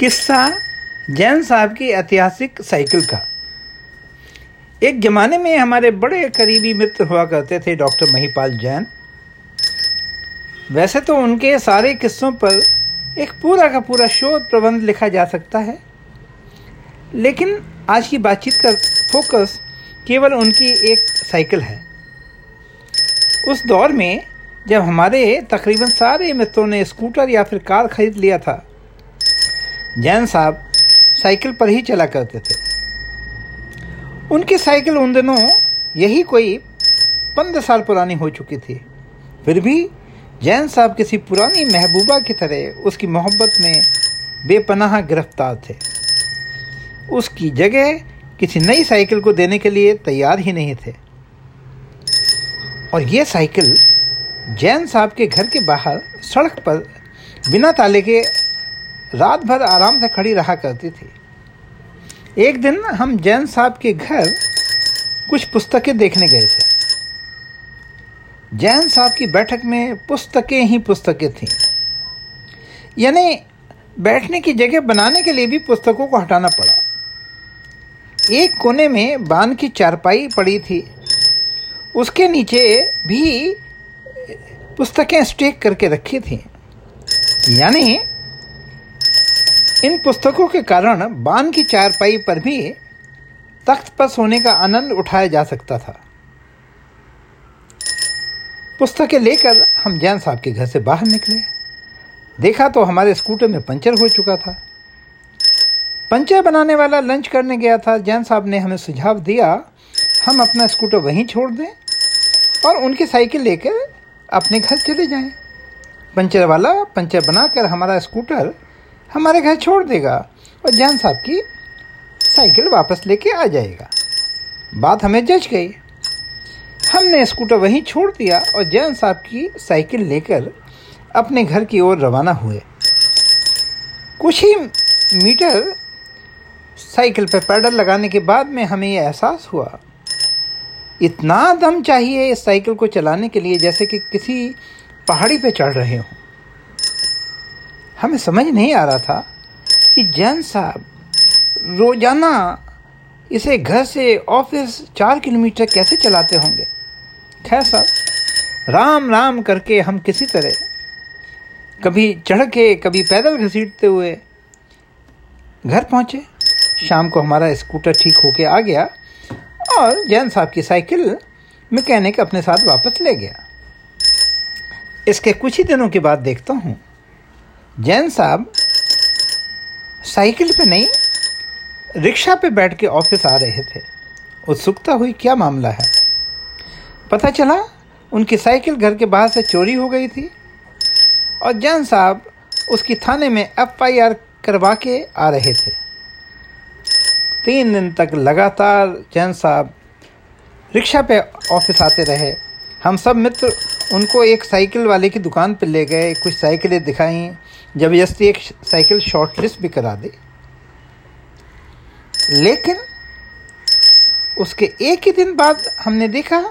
किस्सा जैन साहब की ऐतिहासिक साइकिल का। एक ज़माने में हमारे बड़े करीबी मित्र हुआ करते थे डॉक्टर महिपाल जैन। वैसे तो उनके सारे किस्सों पर एक पूरा का पूरा शोध प्रबंध लिखा जा सकता है। लेकिन आज की बातचीत का फोकस केवल उनकी एक साइकिल है। उस दौर में जब हमारे तकरीबन सारे मित्रों ने स्कूटर या फिर कार खरीद लिया था जैन साहब साइकिल पर ही चला करते थे। उनकी साइकिल उन दिनों यही कोई पंद्रह साल पुरानी हो चुकी थी। फिर भी जैन साहब किसी पुरानी महबूबा की तरह उसकी मोहब्बत में बेपनाह गिरफ़्तार थे। उसकी जगह किसी नई साइकिल को देने के लिए तैयार ही नहीं थे। और ये साइकिल जैन साहब के घर के बाहर सड़क पर बिना ताले के रात भर आराम से खड़ी रहा करती थी। एक दिन हम जैन साहब के घर कुछ पुस्तकें देखने गए थे। जैन साहब की बैठक में पुस्तकें ही पुस्तकें थीं। यानी बैठने की जगह बनाने के लिए भी पुस्तकों को हटाना पड़ा। एक कोने में बाँध की चारपाई पड़ी थी। उसके नीचे भी पुस्तकें स्टेक करके रखी थी। यानी इन पुस्तकों के कारण बान की चारपाई पर भी तख्त पर सोने का आनंद उठाया जा सकता था। पुस्तकें लेकर हम जैन साहब के घर से बाहर निकले। देखा तो हमारे स्कूटर में पंचर हो चुका था। पंचर बनाने वाला लंच करने गया था। जैन साहब ने हमें सुझाव दिया, हम अपना स्कूटर वहीं छोड़ दें और उनकी साइकिल लेकर अपने घर चले जाएँ। पंचर वाला पंचर बनाकर हमारा स्कूटर हमारे घर छोड़ देगा और जान साहब की साइकिल वापस लेके आ जाएगा। बात हमें जच गई। हमने स्कूटर वहीं छोड़ दिया और जैन साहब की साइकिल लेकर अपने घर की ओर रवाना हुए। कुछ ही मीटर साइकिल पर पैडल लगाने के बाद में हमें यह एहसास हुआ, इतना दम चाहिए इस साइकिल को चलाने के लिए जैसे कि किसी पहाड़ी पे चढ़ रहे हों। हमें समझ नहीं आ रहा था कि जैन साहब रोज़ाना इसे घर से ऑफ़िस चार किलोमीटर कैसे चलाते होंगे? खैर साहब, राम राम करके हम किसी तरह कभी चढ़ के, कभी पैदल घसीटते हुए घर पहुँचे। शाम को हमारा स्कूटर ठीक होके आ गया और जैन साहब की साइकिल मैकेनिक अपने साथ वापस ले गया। इसके कुछ ही दिनों के बाद देखता हूँ जैन साहब, साइकिल पे नहीं, रिक्शा पे बैठ के ऑफ़िस आ रहे थे। उत्सुकता हुई, क्या मामला है? पता चला, उनकी साइकिल घर के बाहर से चोरी हो गई थी। और जैन साहब उसकी थाने में एफ़ आई आर करवा के आ रहे थे। तीन दिन तक लगातार जैन साहब रिक्शा पे ऑफ़िस आते रहे। हम सब मित्र उनको एक साइकिल वाले की दुकान पर ले गए, कुछ साइकिलें दिखाई, ज़बरदस्ती एक साइकिल शॉर्ट लिस्ट भी करा दी। लेकिन उसके एक ही दिन बाद हमने देखा,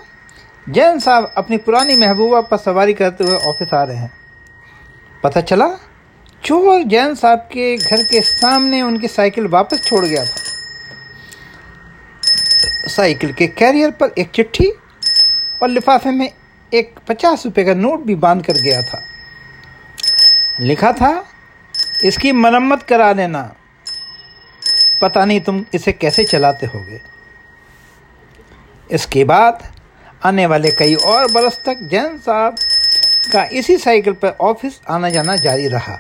जैन साहब अपनी पुरानी महबूबा पर सवारी करते हुए ऑफ़िस आ रहे हैं। पता चला, चोर जैन साहब के घर के सामने उनकी साइकिल वापस छोड़ गया था। साइकिल के कैरियर पर एक चिट्ठी और लिफाफे में एक पचास रुपये का नोट भी बाँध कर गया था। लिखा था, इसकी मरम्मत करा देना। पता नहीं तुम इसे कैसे चलाते होगे। इसके बाद आने वाले कई और बरस तक जैन साहब का इसी साइकिल पर ऑफ़िस आना जाना जारी रहा।